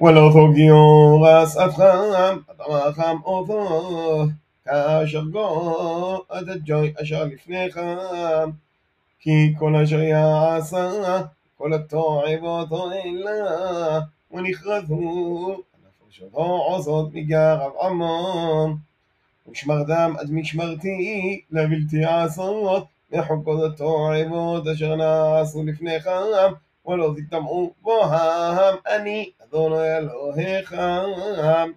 ולא תוגיעו רסעתכם, אדמכם אותו, כאשר גוד הג'וי אשר לפניכם, כי כל אשר יעשה, כל התועבות אלה, ונכרזו, הנפשותו עושות מגרב עמם, ושמרתם עד משמרתי, לבלתי עשות, מחוקות התועבות אשר נעשו ولو ذي طمعوا بوهم أني أذون الهيخم